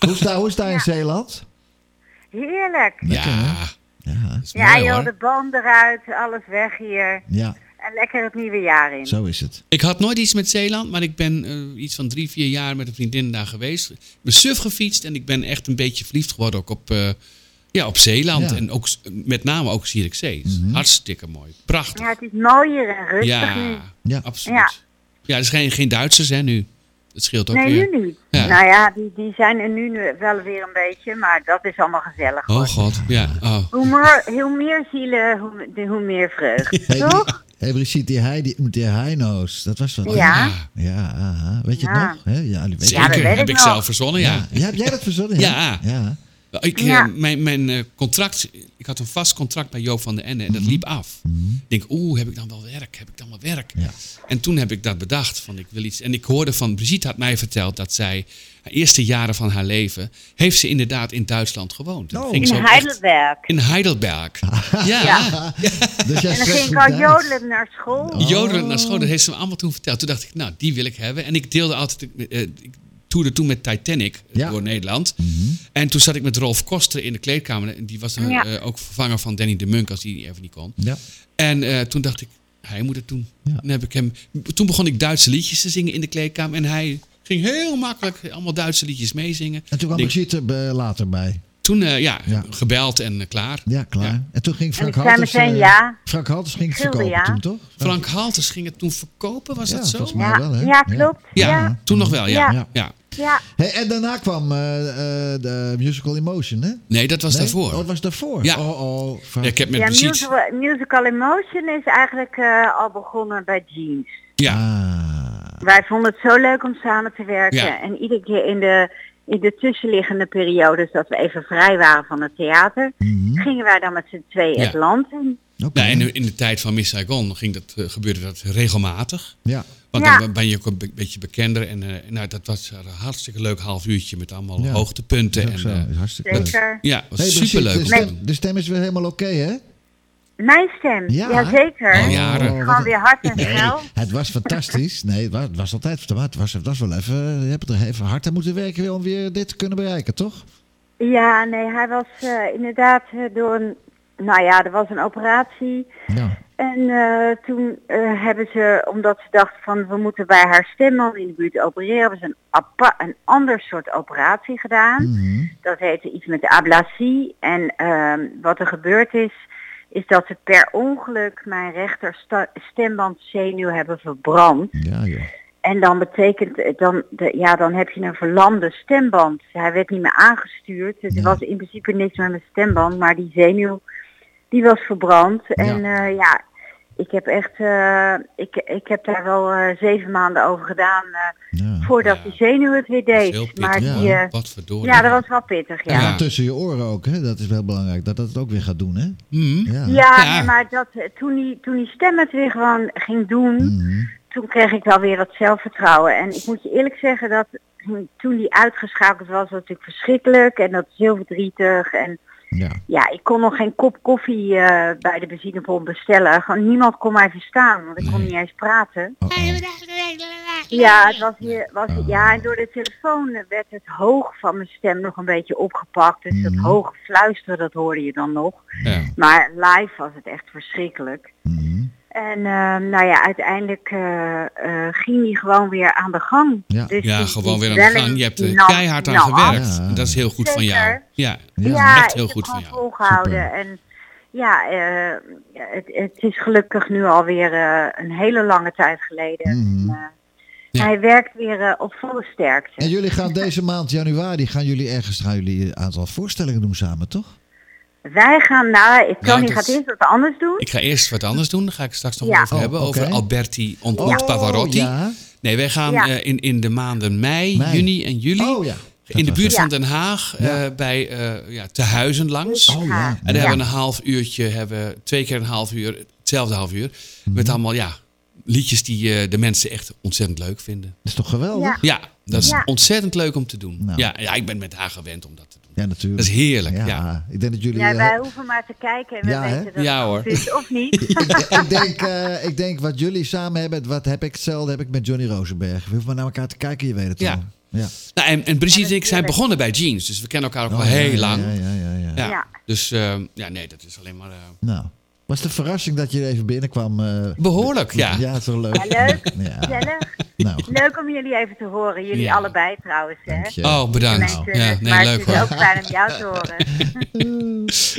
Hoe is daar, hoe is daar in Zeeland? Heerlijk. Ja. Ja, Ja, mooi, joh, hoor. de band eruit, alles weg hier. ja, En lekker het nieuwe jaar in. zo is het. Ik had nooit iets met Zeeland, maar ik ben eh, iets van drie, vier jaar met een vriendin daar geweest. Ik ben suf gefietst en ik ben echt een beetje verliefd geworden ook op, eh, ja, op Zeeland. Ja. En ook, met name ook Zierikzee. Is Hartstikke mooi. Prachtig. Ja, het is mooier en rustig Ja, nu. Ja. absoluut. Ja. Ja, er zijn geen Duitsers hè, nu. Dat scheelt ook Nee, weer. nu niet. Ja. Nou ja, die, die zijn er nu wel weer een beetje, maar dat is allemaal gezellig. Oh hoor. god, ja. Oh. Hoe, meer, hoe meer zielen, hoe, hoe meer vreugd. Toch? Hé, Brigitte, die, hei, die, die Heino's, dat was wel... Ja. Ja, aha. weet je Ja. het nog? Hè? Ja, die weet Zeker, dat weet heb ik nog. zelf verzonnen, ja. Ja, heb jij dat verzonnen? Ja. ja. Ik, eh, Ja. mijn mijn eh, contract, ik had een vast contract bij Joop van den Ende en dat liep af. Ik denk, oeh, heb ik dan wel werk? Heb ik dan wel werk? Ja. En toen heb ik dat bedacht, van ik wil iets. En ik hoorde van, Brigitte had mij verteld dat zij, haar eerste jaren van haar leven, heeft ze inderdaad in Duitsland gewoond. Oh. In echt- Heidelberg. in Heidelberg. Ja, Ja. Dus jij En dan ging ik al jodelen naar school. Jodelen naar school, dat heeft ze me allemaal toen verteld. Toen dacht ik, nou, die wil ik hebben. En ik deelde altijd, eh, ik toerde toen met Titanic Ja. door Nederland. Mhm. En toen zat ik met Rolf Koster in de kleedkamer. En die was eh, Ja. eh, ook vervanger van Danny de Munk als die even niet kon. Ja. En eh, toen dacht ik, hij moet het doen. Ja. Dan heb ik hem, toen begon ik Duitse liedjes te zingen in de kleedkamer. En hij ging heel makkelijk allemaal Duitse liedjes meezingen. En toen kwam Brigitte bij- later bij. Toen, eh, ja, Ja. gebeld en eh, klaar. Ja, klaar. Ja. En toen ging Frank Halters... eh, ja. Frank Halters ging het verkopen ja. toen, toch? Frank Halters ging het toen verkopen, was Ja, dat zo? volgens mij wel, hè? ja, klopt. Ja, Ja. toen nog wel, ja. Ja. ja. Ja, Hey, en daarna kwam eh, eh, de musical Emotion, hè? Nee, dat was Nee? daarvoor. Oh, het was daarvoor? Ja. Oh, oh. Ik heb met ja musical, musical Emotion is eigenlijk eh, al begonnen bij Jeans. Ja, Ah. Wij vonden het zo leuk om samen te werken. Ja. En iedere keer in de, in de tussenliggende periodes dat we even vrij waren van het theater, Mhm. gingen wij dan met z'n tweeën Ja. het land in. Oké. Nou, en in de tijd van Miss Saigon ging dat, eh, gebeurde dat regelmatig. Ja. Want Ja. dan ben je ook een be- beetje bekender. En eh, nou, dat was een hartstikke leuk half uurtje met allemaal Ja. hoogtepunten. Dat En, eh, Is hartstikke leuk. Zeker. ja, was superleuk. de, stem, doen. de stem is weer helemaal oké, hè? Mijn stem, Ja. ja. zeker. Al jaren. Oh, Gewoon een- weer hard en Nee, snel. het was fantastisch. Nee, het was, het was altijd. Het was, het was wel even. Je hebt er even hard aan moeten werken weer om weer dit te kunnen bereiken, toch? Ja, nee, hij was eh, inderdaad eh, door een... Nou ja, er was een operatie. Ja. En eh, toen eh, hebben ze, omdat ze dachten van we moeten bij haar stemband in de buurt opereren, hebben ze een, apa- een ander soort operatie gedaan. Mhm. Dat heette iets met ablatie. En ehm, wat er gebeurd is, is dat ze per ongeluk mijn rechter sta- stembandzenuw hebben verbrand. Ja, joh. En dan betekent dan, de, ja, dan heb je een verlamde stemband. Hij werd niet meer aangestuurd. Dus Ja. er was in principe niks met mijn stemband. Maar die zenuw, die was verbrand. En ja, ja ik heb echt, eh, ik, ik heb daar wel eh, zeven maanden over gedaan eh, Ja. voordat Ja. die zenuw het weer deed. pittig. maar die, Ja. Wat verdorie. ja, dat was wel pittig, ja. Dan tussen je oren ook, hè? Dat is wel belangrijk. Dat dat het ook weer gaat doen, hè? Mhm. Ja. Ja, Ja. nee, maar dat, toen, die, toen die stem het weer gewoon ging doen, Mhm. toen kreeg ik wel weer dat zelfvertrouwen. En ik moet je eerlijk zeggen dat toen die uitgeschakeld was, was natuurlijk verschrikkelijk. En dat is heel verdrietig. En Ja. ja, ik kon nog geen kop koffie eh, bij de benzinepomp bestellen. Gewoon niemand kon mij verstaan, want ik kon niet eens praten. Oh, oh. Ja, het was hier, was, Oh. ja, en door de telefoon werd het hoog van mijn stem nog een beetje opgepakt. Dus dat Mhm. hoge fluisteren, dat hoorde je dan nog. Ja. Maar live was het echt verschrikkelijk. Mhm. En ehm, nou ja, uiteindelijk eh, eh, ging hij gewoon weer aan de gang. Ja. Dus Ja, die- gewoon die weer aan de gang. Je hebt er nam- keihard aan gewerkt. Ja. En Dat is heel goed van jou. Ja, Ja. Ja, echt heel ik goed heb van jou. volgehouden. Super. En ja, eh, het, het is gelukkig nu alweer eh een hele lange tijd geleden. Mhm. En, eh, Ja. Hij werkt weer eh, op volle sterkte. En jullie gaan deze maand januari gaan jullie ergens gaan jullie een aantal voorstellingen doen samen, toch? Wij gaan naar, ik Nou, Tony dat gaat eerst wat anders doen. Ik ga eerst wat anders doen. Daar ga ik straks nog Ja. over Oh, hebben. Over Alberti ontmoet Oh, Pavarotti. Ja. Nee, wij gaan Ja. eh, in, in de maanden mei, Mei. juni en juli Oh ja. In de buurt van Den Haag eh, bij eh ja, Te Huizen langs. Oh ja. En dan Ja. hebben we een half uurtje, hebben we twee keer een half uur, hetzelfde half uur. Mhm. Met allemaal ja, liedjes die de mensen echt ontzettend leuk vinden. Dat is toch geweldig? Ja. Ja, dat is Ja. ontzettend leuk om te doen. Nou. Ja, ja, ik ben met haar gewend om dat te doen. Ja, natuurlijk. Dat is heerlijk, ja. Ik denk dat jullie. Ja, eh, wij hoeven maar te kijken en we Ja, hè? weten dat Ja, het hoor. goed is of niet. ik, de- ik, denk, eh, ik denk wat jullie samen hebben, wat heb ik hetzelfde heb ik met Johnny Rosenberg. We hoeven maar naar elkaar te kijken, je weet het Ja. wel. Ja. Nou, en, en Brigitte en ik zijn begonnen bij Jeans, dus we kennen elkaar ook Oh, al ja, heel ja, lang. Ja, ja, ja, ja. Ja. Ja. Dus ehm, ja, nee, dat is alleen maar eh, Nou, was de verrassing dat je er even binnenkwam? eh, behoorlijk, ja. Ja, het is wel leuk. Ja, leuk. Ja. Nou. Leuk om jullie even te horen. Jullie Ja. allebei trouwens. Hè? Oh, bedankt. Mensen, Ja, maar nee, het leuk is hoor. ook fijn om jou te horen.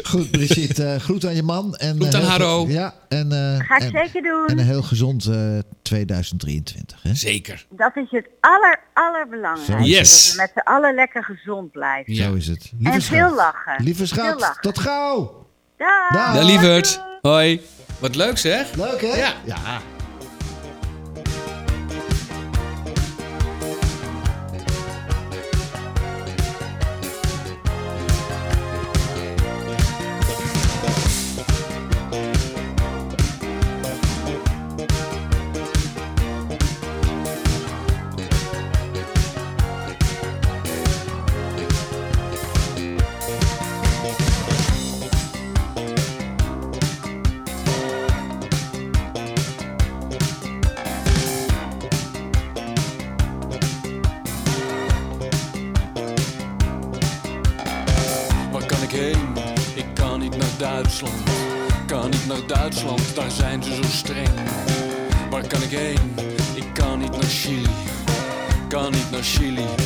Goed, Brigitte, eh, groet aan je man. En, Groet eh, aan ook. Ja, en, eh, Ga ik en, zeker doen. en een heel gezond eh, 2023. Hè? Zeker. Dat is het aller, allerbelangrijkste. Yes. Dat we met z'n allen lekker gezond blijven. Ja. Zo is het. En veel lachen. Lieve Veel schat, lachen. tot gauw. Dag. Dag. Lieverd. Hoi. Wat leuk zeg. Leuk hè? Ja. ja. Kan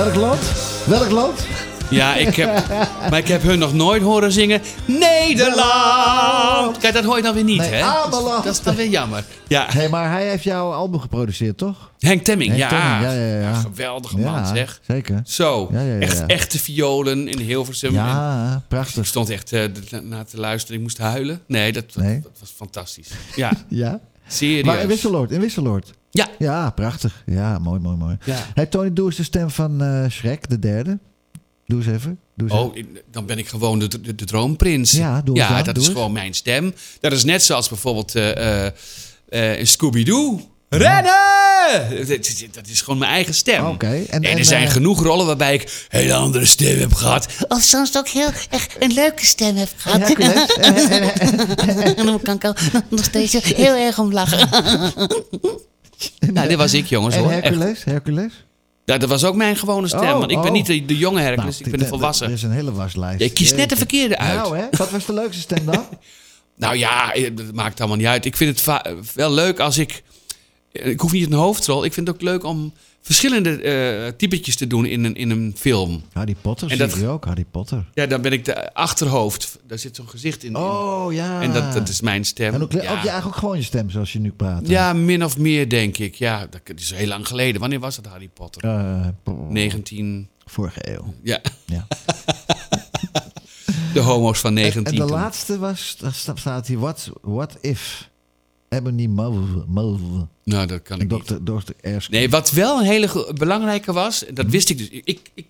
Welk land? Welk land? Ja, ik heb, maar ik heb hun nog nooit horen zingen Nederland. Kijk, dat hoor je dan weer niet, Nee, hè? Ameland. Dat is dan weer jammer. Ja, Hé, maar hij heeft jouw album geproduceerd, toch? Henk Temming, Henk ja. Temming, ja, ja, ja. Geweldige man, zeg. zeker. Zo, Ja, ja, ja, echt echte violen in Hilversum. En Ja, Ik prachtig. stond echt de- naar te luisteren. Ik moest huilen. Nee, dat, dat- Nee. dat was fantastisch. Ja, Ja? serieus. Maar in Wisseloord, in Wisseloord. Ja. Ja, prachtig. Ja, mooi, mooi, mooi. Ja. Hey, Tony, doe eens de stem van eh Shrek, de derde. Doe eens even. Doe eens Oh, dan ben ik gewoon de, de, de droomprins. Ja, doe Ja, dan, dat doe is eens. gewoon mijn stem. Dat is net zoals bijvoorbeeld eh, eh, Scooby-Doo. Rennen! Dat is, gewoon mijn eigen stem. Oké, en- En, en, er zijn genoeg rollen waarbij ik een hele andere stem heb gehad. Of soms ook heel echt een leuke stem heb gehad. En- dan kan ik al nog steeds heel erg om lachen. nou, dit was ik, jongens. En hoor. Echt. Hercules? Hercules? Ja, dat was ook mijn gewone stem. Oh, want ik ben oh. niet de, de jonge Hercules, Nou, ik ben de volwassen. Er is een hele waslijst. Je kiest net de verkeerde uit. Nou, hè? Wat was de leukste stem dan? Nou ja, eh, dat maakt allemaal niet uit. Ik vind het wel leuk als ik... Ik hoef niet een hoofdrol. Ik vind het ook leuk om verschillende eh typetjes te doen in een, in een film. Harry Potter En zie dat- je ook, Harry Potter. Ja, dan ben ik de achterhoofd. Daar zit zo'n gezicht in. Oh, ja. En dat, dat is mijn stem. En ook, ja. ook je eigenlijk ook gewoon je stem zoals je nu praat. Ja, min of meer denk ik. Ja, dat is heel lang geleden. Wanneer was het Harry Potter? Eh, 19... vorige eeuw. Ja, Ja. de homo's van En, 19. en de toen. laatste was, daar sta- staat hier, what, what if Ebony Mulve, Mulve, Nou, dat kan ik niet. Dr. Dr. Erskine. Nee, wat wel een hele belangrijke was, dat wist ik dus. Ik, ik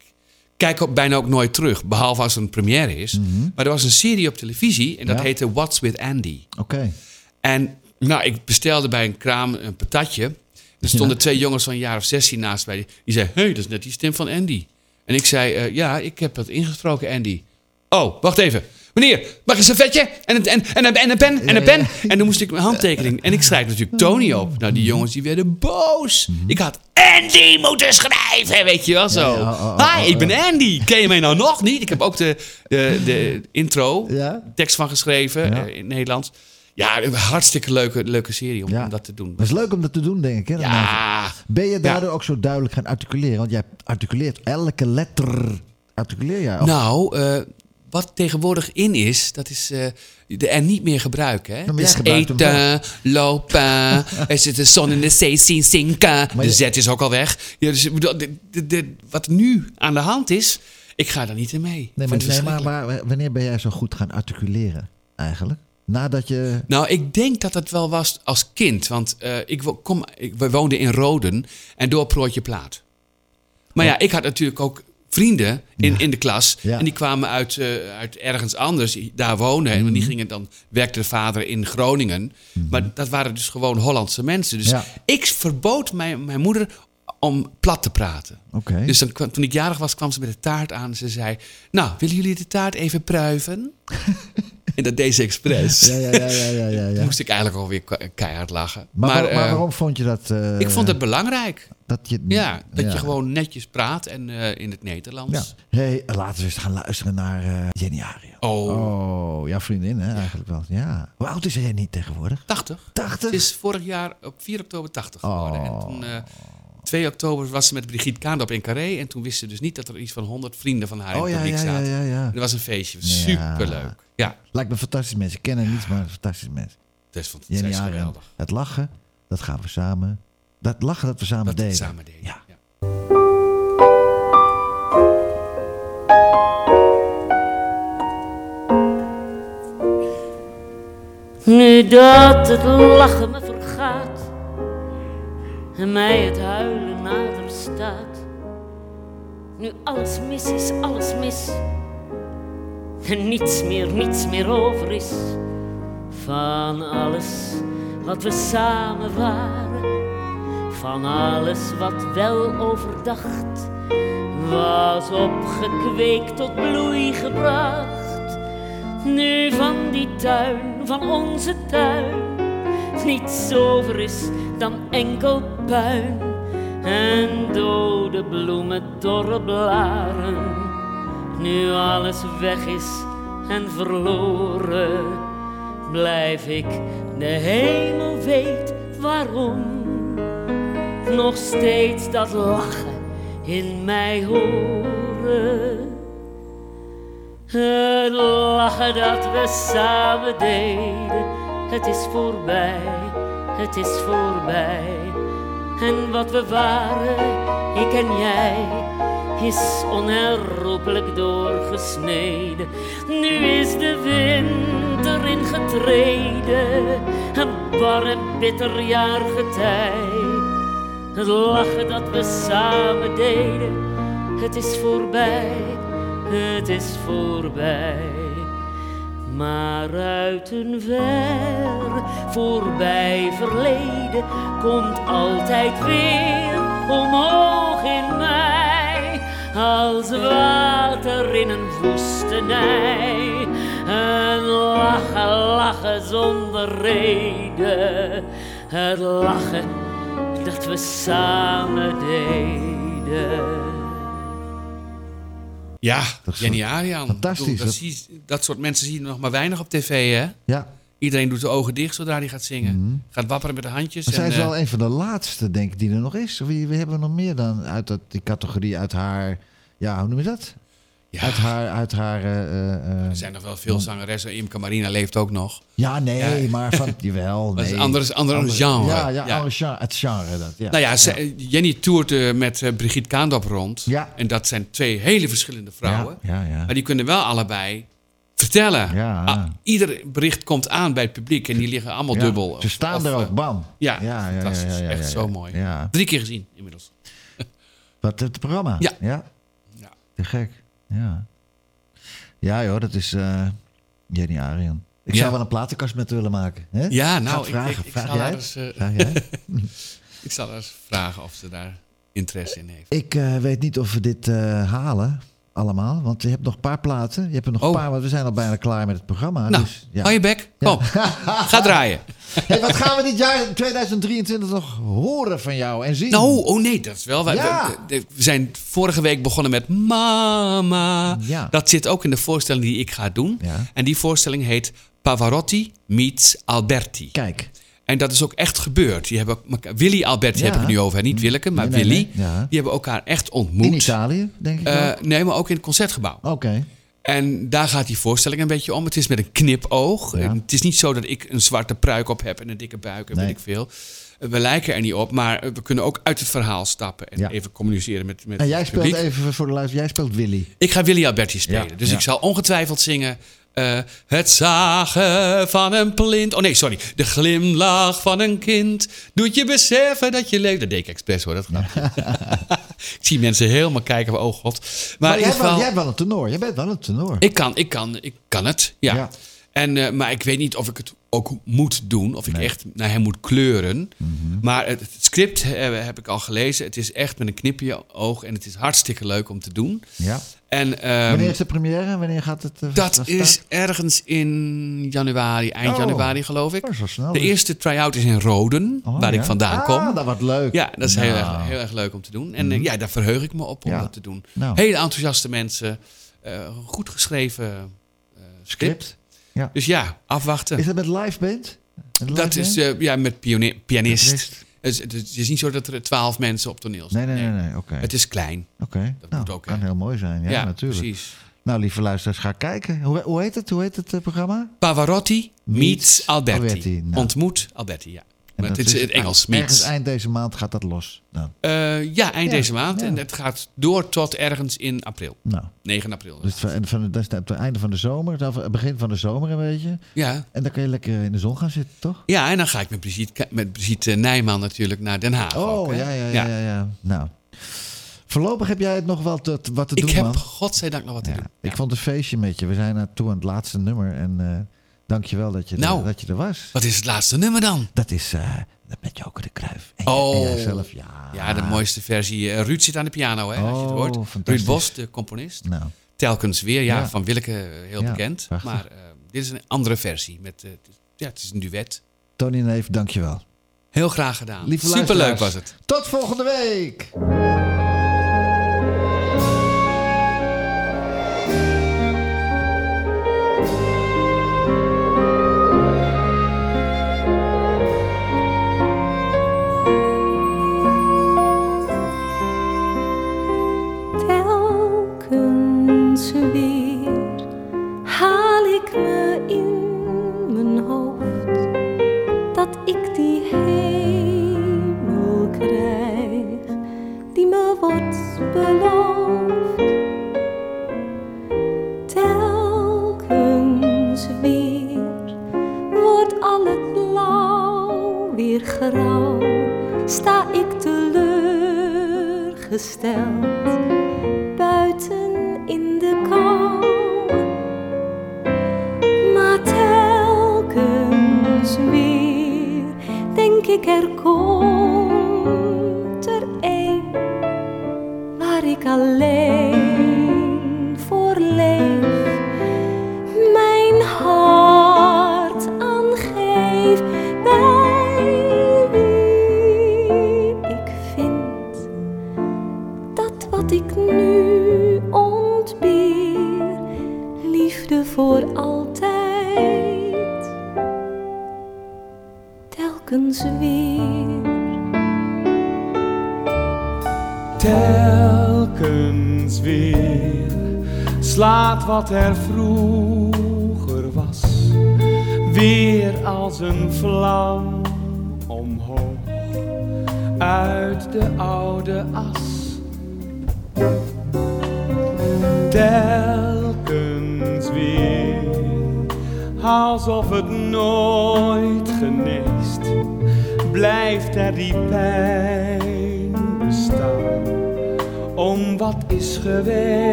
kijk ook bijna ook nooit terug, behalve als een première is. Maar er was een serie op televisie en dat Ja. heette What's with Andy. Oké. En nou, ik bestelde bij een kraam een patatje. Er stonden twee jongens van een jaar of 16 naast mij. Die zeiden, hé, hey, dat is net die stem van Andy. En ik zei, eh, ja, ik heb dat ingesproken, Andy. Oh, wacht even. Meneer, mag ik een servetje? En een, en, en, een, en een pen? En een pen? En dan moest ik mijn handtekening. En ik schrijf natuurlijk Tony op. Nou, die jongens die werden boos. Ik had Andy moeten schrijven, weet je wel zo. Ja, ja, oh, oh, Hi, oh, ik ben Andy. Ken je mij nou nog niet? Ik heb ook de, de, de intro, Ja. tekst van geschreven Ja. eh, in Nederlands. Ja, een hartstikke leuke, leuke serie om, Ja. dat te doen. Dat is leuk om dat te doen, denk ik. Hè. Ja, Ben je daardoor ook zo duidelijk gaan articuleren? Want jij articuleert elke letter. Articuleer jij? Of- nou, eh, wat tegenwoordig in is, dat is eh, de er niet meer gebruiken. Hè? Dus eten, lopen, er zit de zon in de zee zien zinken. De Z is ook al weg. Ja, dus, ik bedoel, de- de- de- wat nu aan de hand is, ik ga daar niet in mee. nee, maar, nee, wanneer ben jij zo goed gaan articuleren eigenlijk? Nadat je... Nou, ik denk dat het wel was als kind. Want eh, ik, kom, ik, we woonden in Roden en door Prootje Plaat. Maar ja, ik had natuurlijk ook vrienden in, in de klas. Ja. En die kwamen uit, eh, uit ergens anders, daar wonen. En die gingen dan, werkte de vader in Groningen. Maar dat waren dus gewoon Hollandse mensen. Dus Ja. ik verbood mijn, mijn moeder om plat te praten. Oké. Dus dan, kwam- toen ik jarig was, kwam ze met de taart aan. En ze zei, nou, willen jullie de taart even pruiven? en dat deed ze expres. Ja, ja, ja, ja, ja, ja, moest ik eigenlijk alweer ke- keihard lachen. Maar, Maar, waar- maar eh, waarom vond je dat... eh, ik vond het belangrijk. Dat je, Ja, dat ja. je gewoon netjes praat en eh, in het Nederlands. Ja. hey, laten we eens gaan luisteren naar eh, Jenny. Oh, Oh, jouw vriendin hè, eigenlijk wel. Ja. Hoe oud is jij niet tegenwoordig? 80. 80? Het is vorig jaar op 4 oktober 80 geworden. Oh. En toen, eh 2 oktober was ze met Brigitte Kaandorp in Carré. En toen wisten ze dus niet dat er iets van 100 vrienden van haar in Oh het ja, publiek ja, ja, zaten. ja, ja. Dat was een feestje. Ja. Superleuk. Ja, Lijkt me fantastisch mensen. Ik ken haar niet, maar een fantastisch mens. dat is, Jenny geweldig. Het lachen, dat gaan we samen. Dat lachen dat we samen Dat we deden. het samen deden. Ja. Ja. Nu dat het lachen me vergaat en mij het huilen nader staat. Nu alles mis is, alles mis en niets meer, niets meer over is van alles wat we samen waren. Van alles wat wel overdacht was opgekweekt tot bloei gebracht. Nu van die tuin, van onze tuin, niets over is dan enkel puin. En dode bloemen, dorre blaren. Nu alles weg is en verloren, blijf ik, de hemel weet waarom. Nog steeds dat lachen in mij horen. Het lachen dat we samen deden, het is voorbij, het is voorbij. En wat we waren, ik en jij, is onherroepelijk doorgesneden. Nu is de winter ingetreden, een bar en bitter jaargetij. Het lachen dat we samen deden, het is voorbij, het is voorbij. Maar uit een ver voorbij verleden komt altijd weer omhoog in mij. Als water in een woestenij. Een lachen, lachen zonder reden. Het lachen dat we samen deden. Ja, Dat is Jenny Arian. fantastisch. Bedoel, Dat- zie- dat soort mensen zie je nog maar weinig op tv, hè? Ja. Iedereen doet de ogen dicht zodra hij gaat zingen. Gaat wapperen met de handjes. Maar zij en, is eh, wel een van de laatste, denk ik, die er nog is. Of wie, wie hebben we nog meer dan uit dat, die categorie, uit haar... Ja, hoe noem je dat? Ja, Uit haar... Uit haar eh, eh, eh, er zijn nog wel veel zangeressen. Imke Marina leeft ook nog. ja, nee, Ja. maar van... Jawel, Dat is nee. een ander, genre. Ja, ja, ja. ander genre, het genre dat. Ja. Nou ja, ze- Jenny toert eh, met eh, Brigitte Kaandorp rond. Ja. En dat zijn twee hele verschillende vrouwen. Ja, ja. Maar die kunnen wel allebei vertellen. Ja. Ah, ieder bericht komt aan bij het publiek en die liggen allemaal dubbel. Ze staan Of, er eh, ook, bam. Ja, ja, fantastisch. ja, Echt zo mooi. Drie keer gezien inmiddels. Wat, het programma? Ja. Ja? Ja. Te gek. Ja. Ja joh, dat is eh, Jenny Arian. Ik Ja. zou wel een platenkast met willen maken. Hè? Ja, nou, ik, vragen. ik, ik Vraag zal jij haar het? eens, eh, Vraag jij? ik zal haar eens vragen of ze daar interesse in heeft. Ik eh, weet niet of we dit halen, allemaal. Want je hebt nog een paar platen. Je hebt er nog een Oh. paar, want we zijn al bijna klaar met het programma. Nou, dus, ja. hou je bek. Kom, ga draaien. Hey, wat gaan we dit jaar 2023 nog horen van jou en zien? Nou, oh nee, dat is wel. Ja. we, we- we zijn vorige week begonnen met Mama. Ja. Dat zit ook in de voorstelling die ik ga doen. Ja. En die voorstelling heet Pavarotti meets Alberti. Kijk. En dat is ook echt gebeurd. Die hebben elkaar- Willy Alberti Ja. heb ik het nu over. Niet Willeke, maar Nee, nee, Willy. nee. Ja. Die hebben elkaar echt ontmoet. In Italië, denk ik wel. nee, maar ook in het concertgebouw. Oké. En daar gaat die voorstelling een beetje om. Het is met een knipoog. Ja. Het is niet zo dat ik een zwarte pruik op heb en een dikke buik en weet ik veel. We lijken er niet op, maar we kunnen ook uit het verhaal stappen en Ja. even communiceren met, met En jij speelt publiek. even voor de luister, jij speelt Willy. Ik ga Willy Alberti spelen. Ja, Dus ik zal ongetwijfeld zingen. Eh, het zagen van een plint. Oh nee, sorry. De glimlach van een kind. Doet je beseffen dat je leeft. Dat deed ik expres hoor, dat grapje. ik zie mensen helemaal kijken van, oh god. Maar, jij, hebt wel, geval, jij wel een tenor. Jij bent wel een tenor. ik kan, ik kan, ik kan het. Ja. Ja. En, eh, maar ik weet niet of ik het ook moet doen. Of ik Nee. echt naar hem moet kleuren. Mhm. Maar het, het script eh, heb ik al gelezen. Het is echt met een knip in je oog. En het is hartstikke leuk om te doen. ja. En, ehm, Wanneer is de première? Wanneer gaat het? eh, dat is start? ergens in januari, eind Oh. januari geloof ik. Oh, snel. De dus. eerste try-out is in Roden, Oh, waar ja. ik vandaan ah, kom. dat wordt leuk. Ja, dat is heel, Nou. erg, heel erg leuk om te doen. En eh, ja, daar verheug ik me op om Ja. dat te doen. Nou. Hele enthousiaste mensen, goed geschreven script. Script. Ja. Dus ja, afwachten. Is dat met live band? Met live dat is eh, ja, met pianist. Pianist. Het, is, het niet zo dat er twaalf mensen op toneel Nee, staan. nee, nee. nee. Oké. Het is klein. Oké. dat Nou, moet ook, kan heel mooi zijn. Ja, natuurlijk. precies. Nou, lieve luisteraars, ga kijken. Hoe, hoe heet het? Hoe heet het eh, programma? Pavarotti meets Meets Alberti. Alberti, nou. Ontmoet Alberti, ja. En Maar het dat is in het Engels, Ergens meets. eind deze maand gaat dat los. Nou, Eh, ja, eind Ja, deze maand. ja. En het gaat door tot ergens in april. nou. 9 april. Dus van, van, dat is het einde van de zomer, het begin van de zomer een beetje. Ja. En dan kan je lekker in de zon gaan zitten, toch? ja, en dan ga ik met Brigitte, met Brigitte Nijman natuurlijk naar Den Haag. Oh, ook, ja, ja, ja, ja, ja. Nou, voorlopig heb jij het nog wel te, wat te Ik doen, heb man. godzijdank nog wat te Ja, doen. Ik vond het een feestje met je. We zijn naartoe aan het laatste nummer. En eh dank je wel dat je, Nou. er, dat je er was. Wat is het laatste nummer dan? Dat is eh, met Joker de Kruif. En, Oh. en jijzelf, ja. Ja, de mooiste versie. Eh, Ruud zit aan de piano, hè, als je het Oh, hoort. Ruud Bos, de componist. Nou, Telkens weer, ja, Ja. van Willeke eh, heel Ja, bekend. prachtig. Maar dit is een andere versie. Met, het is- ja, het is een duet. Tony Neef, dank je wel. Heel graag gedaan. Lieve Superleuk was het. Tot volgende week. below.